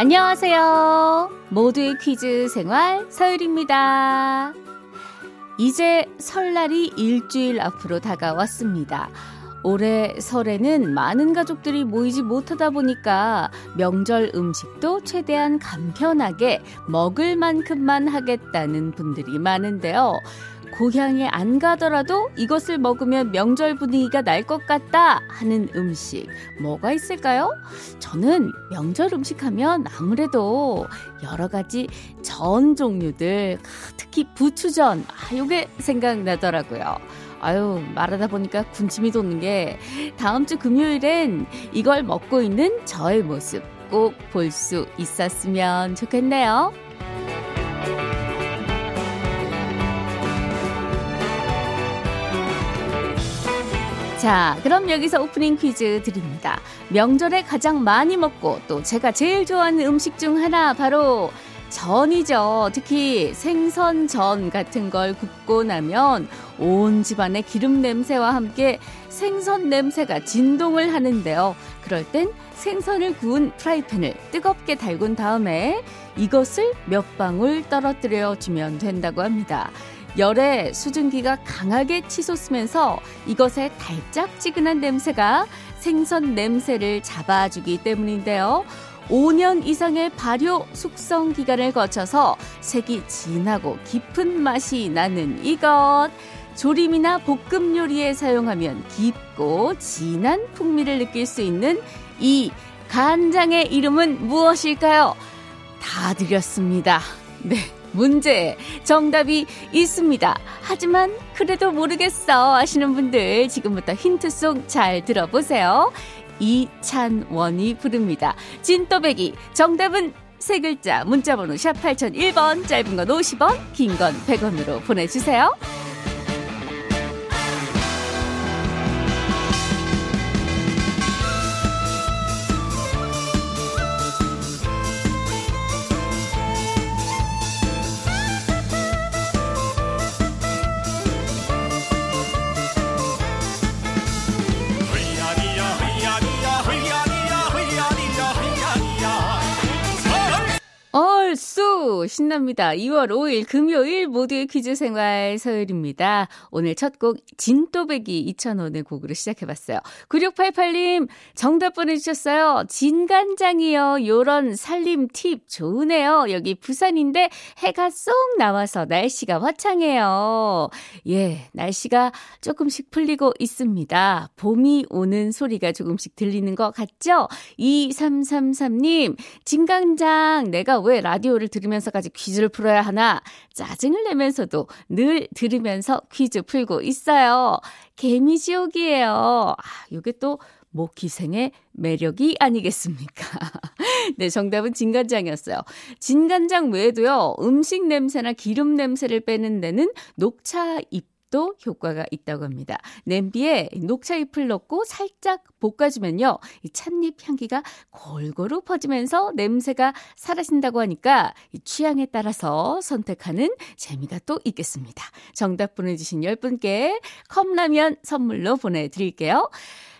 안녕하세요. 모두의 퀴즈 생활 서율입니다. 이제 설날이 일주일 앞으로 다가왔습니다. 올해 설에는 많은 가족들이 모이지 못하다 보니까 명절 음식도 최대한 간편하게 먹을 만큼만 하겠다는 분들이 많은데요. 고향에 안 가더라도 이것을 먹으면 명절 분위기가 날 것 같다 하는 음식 뭐가 있을까요? 저는 명절 음식 하면 아무래도 여러 가지 전 종류들 특히 부추전 아 요게 생각나더라고요. 아유, 말하다 보니까 군침이 돋는 게 다음 주 금요일엔 이걸 먹고 있는 저의 모습 꼭 볼 수 있었으면 좋겠네요. 자, 그럼 여기서 오프닝 퀴즈 드립니다. 명절에 가장 많이 먹고 또 제가 제일 좋아하는 음식 중 하나 바로 전이죠. 특히 생선전 같은 걸 굽고 나면 온 집안의 기름 냄새와 함께 생선 냄새가 진동을 하는데요. 그럴 땐 생선을 구운 프라이팬을 뜨겁게 달군 다음에 이것을 몇 방울 떨어뜨려 주면 된다고 합니다. 열에 수증기가 강하게 치솟으면서 이것의 달짝지근한 냄새가 생선 냄새를 잡아주기 때문인데요. 5년 이상의 발효 숙성 기간을 거쳐서 색이 진하고 깊은 맛이 나는 이것. 조림이나 볶음 요리에 사용하면 깊고 진한 풍미를 느낄 수 있는 이 간장의 이름은 무엇일까요? 다 드렸습니다. 네. 문제 정답이 있습니다. 하지만 그래도 모르겠어 하시는 분들 지금부터 힌트송 잘 들어보세요. 이찬원이 부릅니다. 진또배기 정답은 세 글자 문자번호 샵 8001번 짧은 건 50원 긴 건 100원으로 보내주세요. 신납니다. 2월 5일 금요일 모두의 퀴즈 생활 서열입니다. 오늘 첫 곡 진또배기 2,000원의 곡으로 시작해봤어요. 9688님 정답 보내주셨어요. 진간장이요. 요런 살림 팁 좋으네요. 여기 부산인데 해가 쏙 나와서 날씨가 화창해요. 예, 날씨가 조금씩 풀리고 있습니다. 봄이 오는 소리가 조금씩 들리는 것 같죠? 2333님 진간장 내가 왜 라디오를 들으면서까지 퀴즈를 풀어야 하나 짜증을 내면서도 늘 들으면서 퀴즈 풀고 있어요. 개미지옥이에요. 아, 요게 또 모기생의 매력이 아니겠습니까? 네, 정답은 진간장이었어요. 진간장 외에도요, 음식 냄새나 기름 냄새를 빼는 데는 녹차 잎 도 효과가 있다고 합니다. 냄비에 녹차 잎을 넣고 살짝 볶아주면요. 이 찻잎 향기가 골고루 퍼지면서 냄새가 사라진다고 하니까 이 취향에 따라서 선택하는 재미가 또 있겠습니다. 정답 보내주신 10분께 컵라면 선물로 보내드릴게요.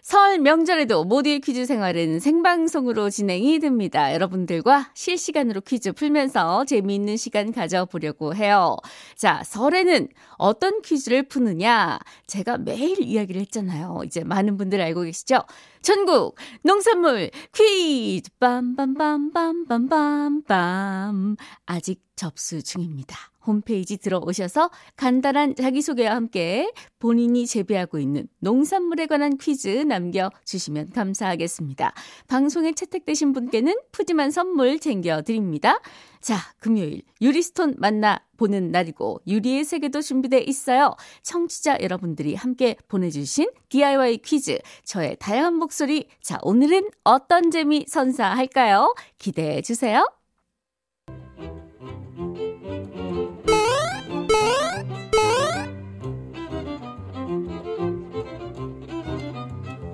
설 명절에도 모두의 퀴즈 생활은 생방송으로 진행이 됩니다. 여러분들과 실시간으로 퀴즈 풀면서 재미있는 시간 가져보려고 해요. 자, 설에는 어떤 퀴즈를 푸느냐? 제가 매일 이야기를 했잖아요. 이제 많은 분들 알고 계시죠? 전국 농산물 퀴즈 빰빰빰빰빰빰빰 아직 접수 중입니다. 홈페이지 들어오셔서 간단한 자기소개와 함께 본인이 재배하고 있는 농산물에 관한 퀴즈 남겨주시면 감사하겠습니다. 방송에 채택되신 분께는 푸짐한 선물 챙겨드립니다. 자, 금요일 유리스톤 만나 보는 날이고 유리의 세계도 준비돼 있어요. 청취자 여러분들이 함께 보내주신 DIY 퀴즈 저의 다양한 목소리 자 오늘은 어떤 재미 선사할까요? 기대해 주세요.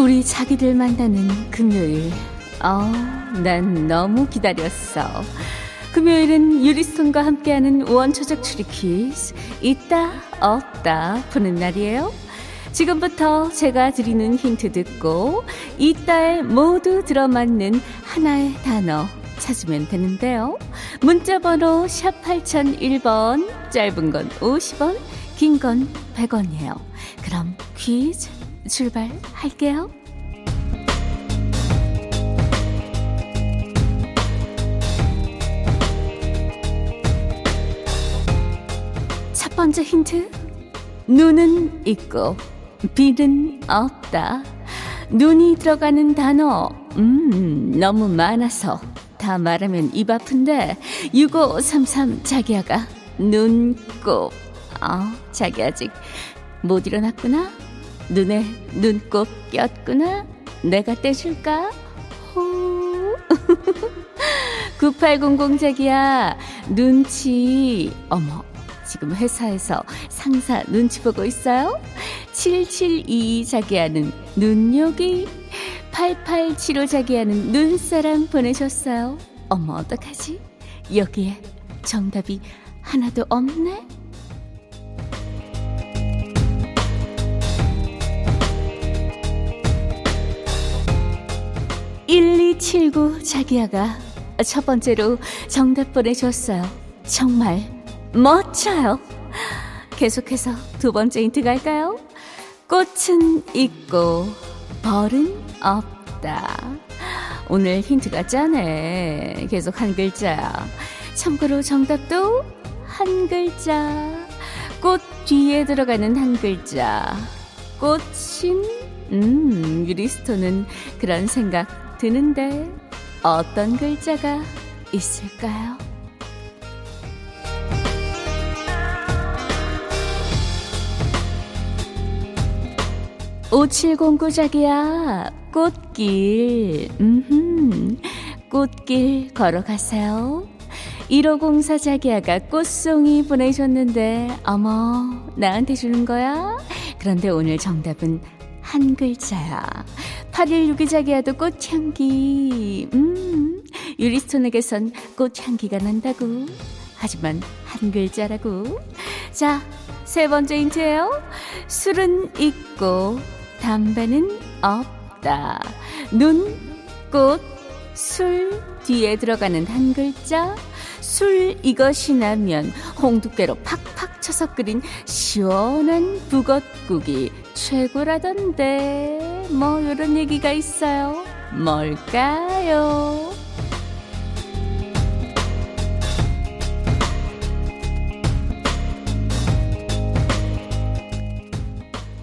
우리 자기들 만나는 금요일. 어, 난 너무 기다렸어. 금요일은 유리스톤과 함께하는 원초적 추리 퀴즈. 있다, 없다 푸는 날이에요. 지금부터 제가 드리는 힌트 듣고 이따에 모두 들어맞는 하나의 단어 찾으면 되는데요. 문자 번호 샵 8001번, 짧은 건 50원, 긴 건 100원이에요. 그럼 퀴즈 출발할게요. 첫 번째 힌트. 눈은 있고 비는 없다. 눈이 들어가는 단어, 음, 너무 많아서 다 말하면 입 아픈데 6533 자기야가 눈 곱. 아, 자기 아직 못 일어났구나. 눈에 눈곱 꼈구나. 내가 떼줄까? 호. 9800 자기야. 눈치. 어머. 지금 회사에서 상사 눈치 보고 있어요? 7722 자기야는 눈요기. 8875 자기야는 눈사람 보내셨어요. 어머, 어떡하지? 여기에 정답이 하나도 없네? 1279 자기야가 첫 번째로 정답 보내줬어요. 정말 멋져요. 계속해서 두 번째 힌트 갈까요? 꽃은 있고 벌은 없다. 오늘 힌트가 짜네. 계속 한 글자야. 참고로 정답도 한 글자. 꽃 뒤에 들어가는 한 글자. 꽃인 음, 유리스토는 그런 생각 드는데 어떤 글자가 있을까요? 5709 자기야, 꽃길, 음흠, 꽃길 걸어가세요. 1504 자기야가 꽃송이 보내셨는데, 어머, 나한테 주는 거야? 그런데 오늘 정답은 한 글자야. 8162 자기야도 꽃향기, 음, 유리스톤에게선 꽃향기가 난다고. 하지만 한 글자라고. 자, 세 번째 힌트예요. 술은 있고, 담배는 없다. 눈, 꽃, 술 뒤에 들어가는 한 글자. 술 이것이 나면 홍두깨로 팍팍 쳐서 끓인 시원한 북엇국이 최고라던데. 뭐, 이런 얘기가 있어요. 뭘까요?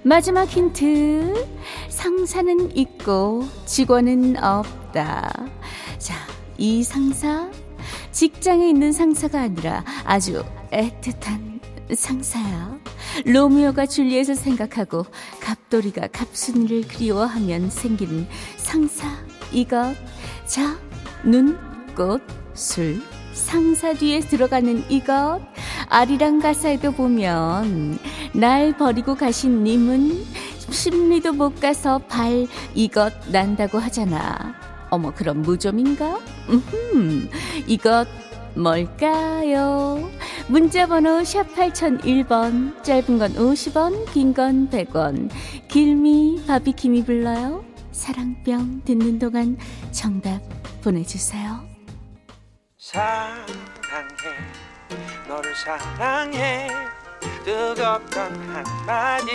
마지막 힌트. 상사는 있고 직원은 없다. 자, 이 상사 직장에 있는 상사가 아니라 아주 애틋한 상사야. 로미오가 줄리엣을 생각하고 갑돌이가 갑순이를 그리워하면 생기는 상사 이것. 자, 눈, 꽃, 술. 상사 뒤에 들어가는 이것. 아리랑 가사에도 보면 날 버리고 가신 님은 심리도 못 가서 발 이것 난다고 하잖아. 어머 그럼 무좀인가? 음, 이것 뭘까요? 문자번호 샵 8001번 짧은 건 50원 긴 건 100원. 길미 바비킴이 불러요. 사랑병 듣는 동안 정답 보내주세요. 사랑해 너를 사랑해. 뜨겁던 한마디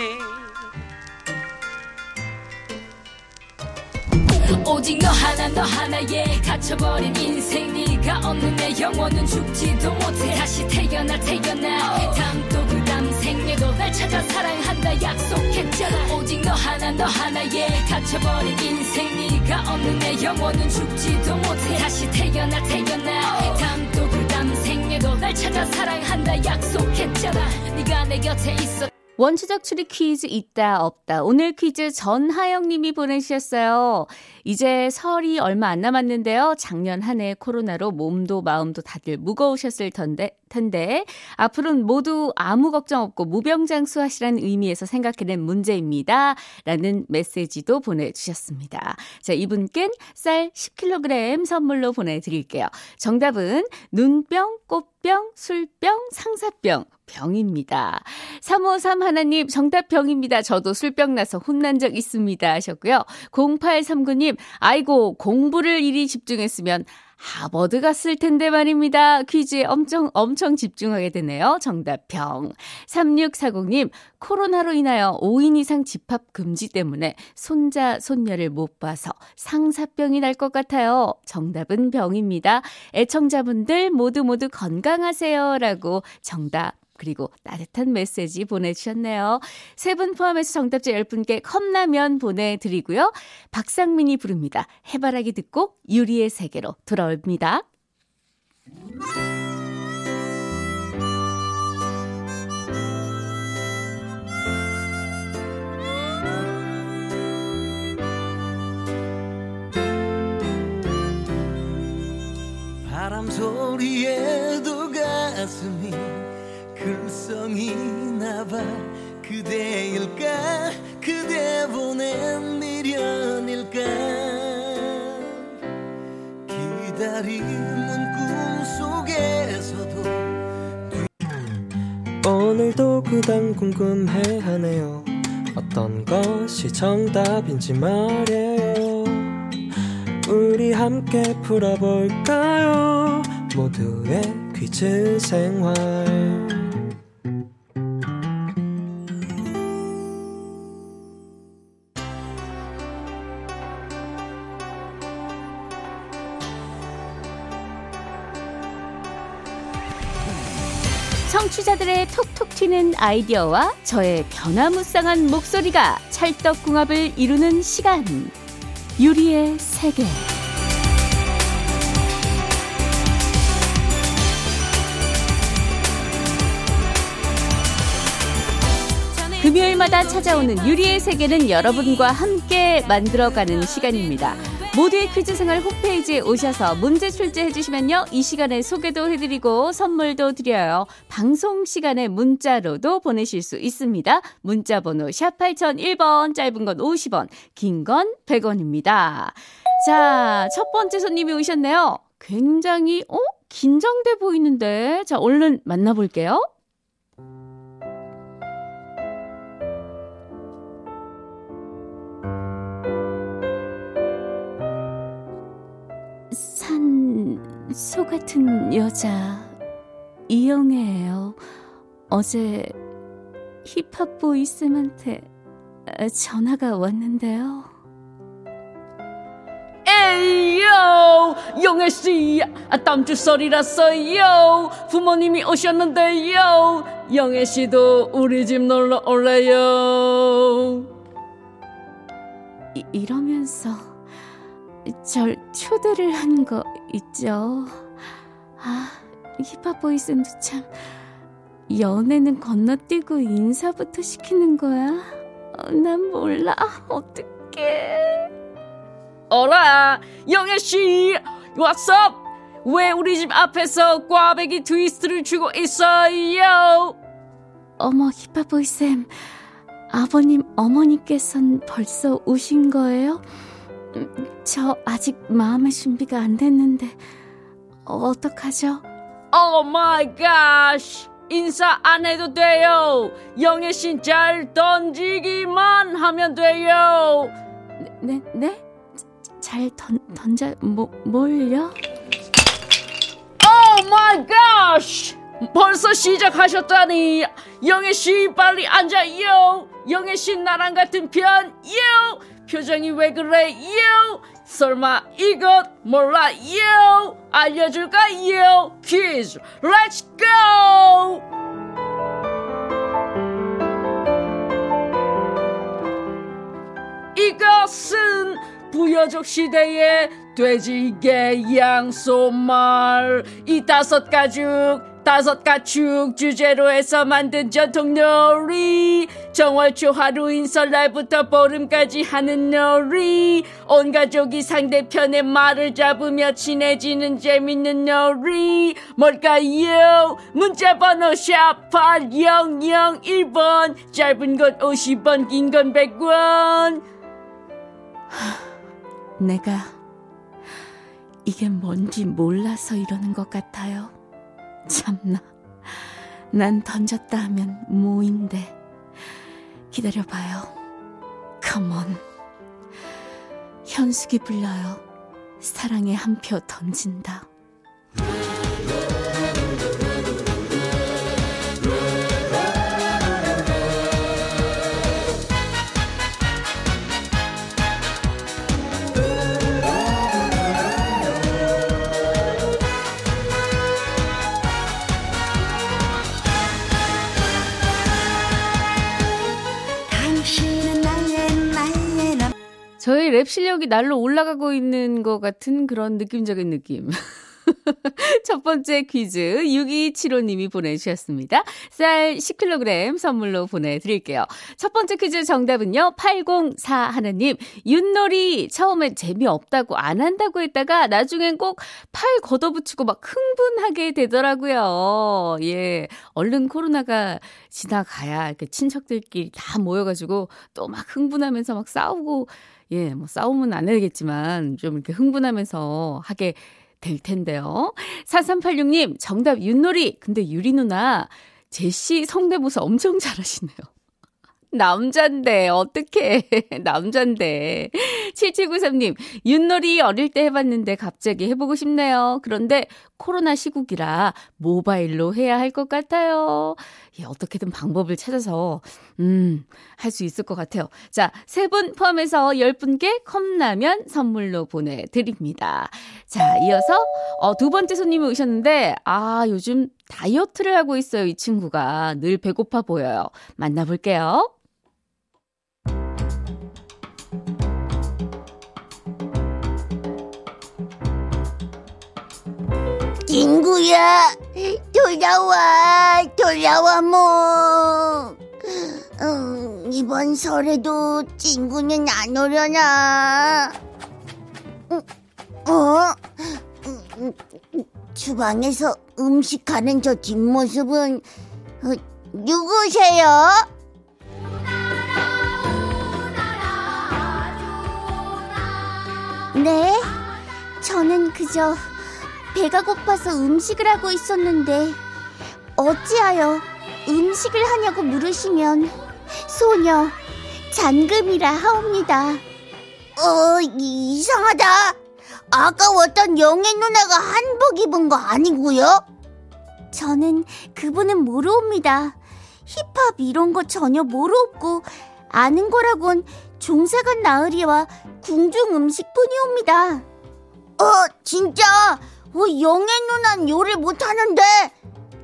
오직 너 하나 너 하나에 갇혀버린 인생. 네가 없는 내 영혼은 죽지도 못해. 다시 태어나 태어나. 다음도 그 다음 생에도 날 찾아 사랑한다 약속했잖아. 오직 너 하나 너 하나에 갇혀버린 인생. 네가 없는 내 영혼은 죽지도 못해. 다시 태어나 태어나. 다음도 그 다음 생에도 날 찾아 사랑한다 약속했잖아. 네가 내 곁에 있어 원초적 추리 퀴즈 있다 없다. 오늘 퀴즈 전하영 님이 보내주셨어요. 이제 설이 얼마 안 남았는데요. 작년 한 해 코로나로 몸도 마음도 다들 무거우셨을 텐데, 텐데 앞으로는 모두 아무 걱정 없고 무병장수하시라는 의미에서 생각해낸 문제입니다. 라는 메시지도 보내주셨습니다. 자, 이분께 쌀 10kg 선물로 보내드릴게요. 정답은 눈병, 꽃병, 술병, 상사병, 병입니다. 353 하나님 정답 병입니다. 저도 술병 나서 혼난 적 있습니다 하셨고요. 0839님 아이고 공부를 이리 집중했으면 하버드 갔을 텐데 말입니다. 퀴즈에 엄청, 엄청 집중하게 되네요. 정답 병. 3640님, 코로나로 인하여 5인 이상 집합 금지 때문에 손자, 손녀를 못 봐서 상사병이 날 것 같아요. 정답은 병입니다. 애청자분들 모두 모두 건강하세요. 라고 정답 그리고 따뜻한 메시지 보내주셨네요. 세 분 포함해서 정답자 10분께 컵라면 보내드리고요. 박상민이 부릅니다. 해바라기 듣고 유리의 세계로 돌아옵니다. 바람 소리에도 가슴이 글썽이 나봐 그대일까? 그대 보낸 미련일까? 기다리는 꿈속에서도 오늘도 그단 궁금해하네요. 어떤 것이 정답인지 말이에요. 우리 함께 풀어볼까요? 모두의 퀴즈 생활 청취자들의 톡톡 튀는 아이디어와 저의 변화무쌍한 목소리가 찰떡궁합을 이루는 시간. 유리의 세계. 금요일마다 찾아오는 유리의 세계는 여러분과 함께 만들어가는 시간입니다. 모두의 퀴즈 생활 홈페이지에 오셔서 문제 출제해 주시면요. 이 시간에 소개도 해드리고 선물도 드려요. 방송 시간에 문자로도 보내실 수 있습니다. 문자 번호 샵 8001번, 짧은 건 50원, 긴 건 100원입니다. 자, 첫 번째 손님이 오셨네요. 굉장히, 어? 긴장돼 보이는데. 자, 얼른 만나볼게요. 소 같은 여자 이영애예요. 어제 힙합 보이쌤한테 전화가 왔는데요. 에이요 영애씨 아, 땀줄 소리라서요 부모님이 오셨는데요 영애 씨도 우리 집 놀러 올래요 이, 이러면서 절 초대를 한 거 있죠. 아, 힙합 보이쌤도 참 연애는 건너뛰고 인사부터 시키는 거야. 어, 난 몰라. 어떡해. 어라 영애씨 왓썹 왜 우리 집 앞에서 꽈배기 트위스트를 주고 있어요 어머, 힙합 보이쌤. 아버님, 어머니께선 벌써 오신 거예요? 음, 저 아직 마음의 준비가 안 됐는데 어, 어떡하죠? oh my god 인사 안 해도 돼요! 영애씨 잘 던지기만 하면 돼요! 네, 네? 잘 던, 던져, 뭐, 뭘요? oh my god 벌써 시작하셨다니! 영애씨 빨리 앉아요! 영애씨 나랑 같은 편요 표정이 왜 그래 요? 설마 이것 몰라 요? 알려줄까 요? 퀴즈 let's go 이것은 부여족 시대의 돼지개 양소말. 이 다섯 가죽 다섯 가축 주제로 해서 만든 전통 놀이. 정월초 하루인 설날부터 보름까지 하는 놀이. 온 가족이 상대편의 말을 잡으며 친해지는 재밌는 놀이. 뭘까요? 문자 번호 샵8001번. 짧은 건 50원 긴 건 100원. 내가 이게 뭔지 몰라서 이러는 것 같아요. 참나. 난 던졌다 하면 모인데. 기다려봐요. 컴온. 현숙이 불러요. 사랑의 한 표 던진다. 저희 랩 실력이 날로 올라가고 있는 것 같은 그런 느낌적인 느낌. 첫 번째 퀴즈 6275님이 보내주셨습니다. 쌀 10kg 선물로 보내드릴게요. 첫 번째 퀴즈 정답은요. 804 하나님 윷놀이 처음엔 재미없다고 안 한다고 했다가 나중엔 꼭 팔 걷어붙이고 막 흥분하게 되더라고요. 예. 얼른 코로나가 지나가야 이렇게 친척들끼리 다 모여가지고 또 막 흥분하면서 막 싸우고 예, 뭐 싸움은 안 해야겠지만 좀 이렇게 흥분하면서 하게 될 텐데요. 4386님, 정답 윷놀이. 근데 유리 누나, 제시 성대모사 엄청 잘하시네요. 남잔데, 어떡해. 남잔데. 7793님, 윷놀이 어릴 때 해봤는데 갑자기 해보고 싶네요. 그런데 코로나 시국이라 모바일로 해야 할 것 같아요. 예, 어떻게든 방법을 찾아서, 음, 할 수 있을 것 같아요. 자, 세 분 포함해서 10분께 컵라면 선물로 보내드립니다. 자, 이어서, 어, 두 번째 손님이 오셨는데, 아, 요즘 다이어트를 하고 있어요. 이 친구가. 늘 배고파 보여요. 만나볼게요. 친구야, 돌아와, 돌아와, 뭐. 음, 이번 설에도 친구는 안 오려나? 음, 어? 음, 주방에서 음식하는 저 뒷모습은 어, 누구세요? 네, 저는 그저 배가 고파서 음식을 하고 있었는데 어찌하여 음식을 하냐고 물으시면 소녀 잔금이라 하옵니다. 어 이상하다. 아까 어떤 영애 누나가 한복 입은 거 아니고요? 저는 그분은 모르옵니다. 힙합 이런 거 전혀 모르옵고 아는 거라곤 종사간 나으리와 궁중 음식뿐이옵니다. 어 진짜 어, 영애 누나는 요리 못하는데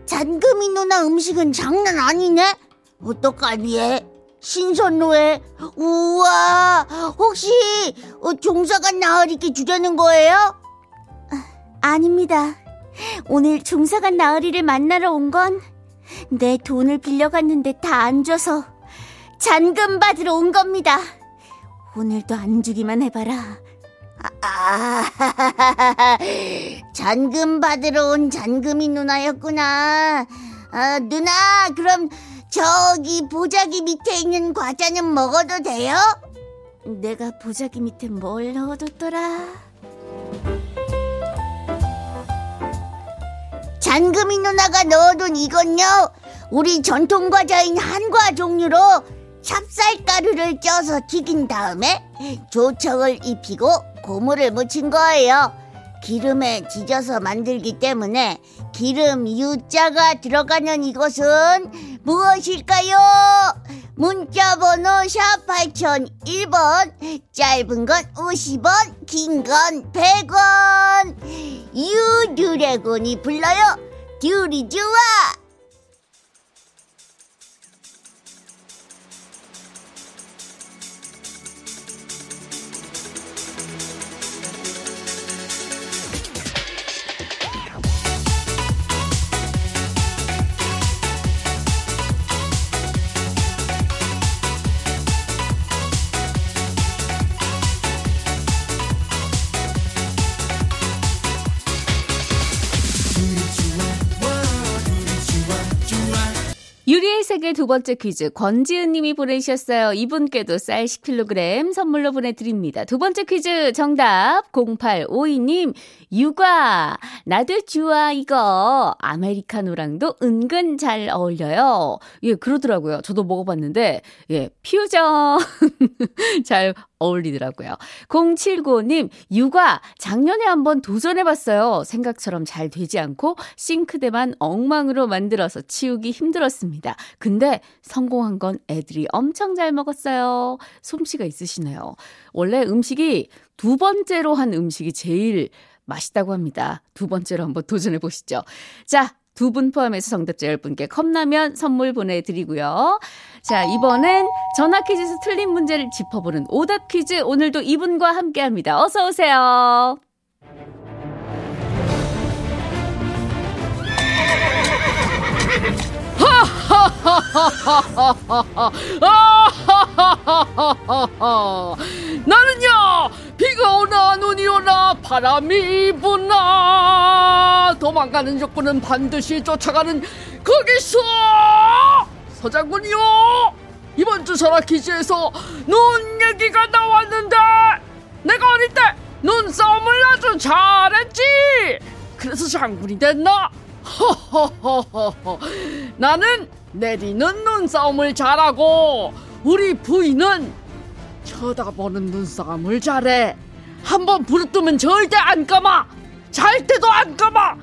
잔금이 누나 음식은 장난 아니네. 어떡하니? 신선로에 우와 혹시 어, 종사가 나으리께 주려는 거예요? 아닙니다. 오늘 종사간 나으리를 만나러 온 건 내 돈을 빌려갔는데 다 안 줘서 잔금 받으러 온 겁니다. 오늘도 안 주기만 해봐라. 아, 잔금 받으러 온 잔금이 누나였구나. 아, 누나, 그럼 저기 보자기 밑에 있는 과자는 먹어도 돼요? 내가 보자기 밑에 뭘 넣어뒀더라? 잔금이 누나가 넣어둔 이건요, 우리 전통 과자인 한과 종류로 찹쌀가루를 쪄서 튀긴 다음에 조청을 입히고 고무를 묻힌 거예요. 기름에 지져서 만들기 때문에 기름 U자가 들어가는 이것은 무엇일까요? 문자번호 샵 8001번 짧은 건 50원 긴 건 100원 유드래곤이 불러요 듀리 좋아 세계 두 번째 퀴즈 권지은 님이 보내주셨어요. 이분께도 쌀 10kg 선물로 보내드립니다. 두 번째 퀴즈 정답 0852님 육아 나도 좋아 이거 아메리카노랑도 은근 잘 어울려요. 예 그러더라고요. 저도 먹어봤는데 예 퓨전 잘 어울리더라고요. 079님, 육아, 작년에 한번 도전해봤어요. 생각처럼 잘 되지 않고 싱크대만 엉망으로 만들어서 치우기 힘들었습니다. 근데 성공한 건 애들이 엄청 잘 먹었어요. 솜씨가 있으시네요. 원래 음식이 두 번째로 한 음식이 제일 맛있다고 합니다. 두 번째로 한번 도전해 보시죠. 자, 두 분 포함해서 정답자 10분께 컵라면 선물 보내드리고요. 자, 이번엔 전화 퀴즈에서 틀린 문제를 짚어보는 오답 퀴즈. 오늘도 이분과 함께 합니다. 어서오세요. 나는요 비가 오나 눈이 오나 바람이 부나. 도망가는 욕구는 반드시 쫓아가는 거기서. 서장군이요 이번 주 설화 퀴즈에서 눈 얘기가 나왔는데 내가 어릴 때 눈싸움을 아주 잘했지. 그래서 장군이 됐나? 허허허허 나는 내리는 눈싸움을 잘하고 우리 부인은 쳐다보는 눈싸움을 잘해. 한번 부르뜨면 절대 안 감아. 잘 때도 안 감아.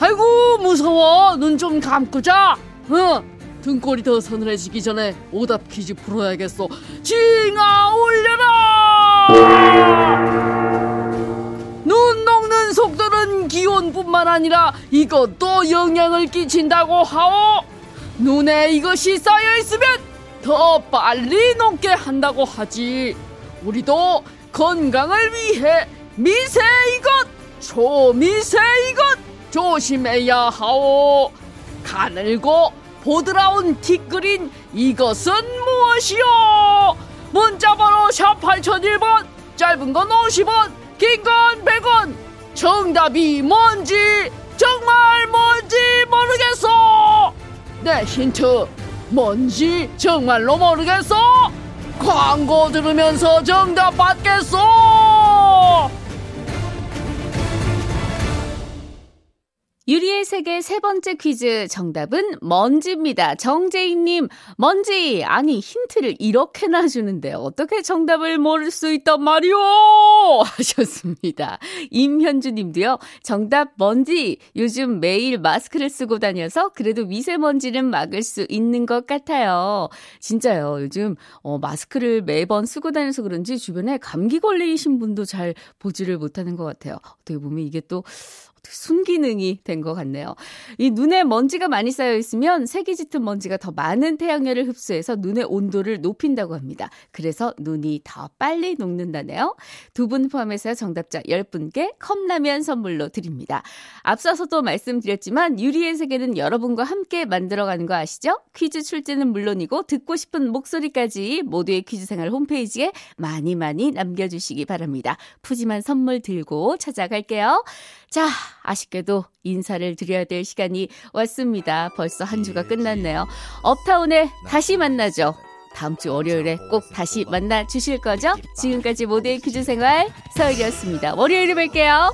아이고 무서워. 눈 좀 감고 자. 어, 등골이 더 서늘해지기 전에 오답 퀴즈 풀어야겠어. 징아 올려라! 눈 녹는 속도는 기온뿐만 아니라 이것도 영향을 끼친다고 하오. 눈에 이것이 쌓여 있으면 더 빨리 녹게 한다고 하지. 우리도 건강을 위해 미세 이것, 초미세 이것 조심해야 하오. 가늘고 보드라운 티끌인 이것은 무엇이요? 문자번호 샵 8001번, 짧은 건 50원, 긴 건 100원. 정답이 뭔지, 정말 뭔지 모르겠어. 네, 힌트. 뭔지 정말로 모르겠어. 광고 들으면서 정답 받겠어. 유리의 세계 세 번째 퀴즈 정답은 먼지입니다. 정재인님, 먼지! 아니, 힌트를 이렇게나 주는데 어떻게 정답을 모를 수 있단 말이오! 하셨습니다. 임현주 님도요, 정답 먼지! 요즘 매일 마스크를 쓰고 다녀서 그래도 미세먼지는 막을 수 있는 것 같아요. 진짜요. 요즘, 어, 마스크를 매번 쓰고 다녀서 그런지 주변에 감기 걸리신 분도 잘 보지를 못하는 것 같아요. 어떻게 보면 이게 또, 순기능이 된 것 같네요. 이 눈에 먼지가 많이 쌓여 있으면 색이 짙은 먼지가 더 많은 태양열을 흡수해서 눈의 온도를 높인다고 합니다. 그래서 눈이 더 빨리 녹는다네요. 두 분 포함해서 정답자 10분께 컵라면 선물로 드립니다. 앞서서도 말씀드렸지만 유리의 세계는 여러분과 함께 만들어가는 거 아시죠? 퀴즈 출제는 물론이고 듣고 싶은 목소리까지 모두의 퀴즈 생활 홈페이지에 많이 많이 남겨주시기 바랍니다. 푸짐한 선물 들고 찾아갈게요. 자, 아쉽게도 인사를 드려야 될 시간이 왔습니다. 벌써 한 주가 끝났네요. 업타운에 다시 만나죠. 다음 주 월요일에 꼭 다시 만나 주실 거죠? 지금까지 모두의 퀴즈 생활 서일이었습니다. 월요일에 뵐게요.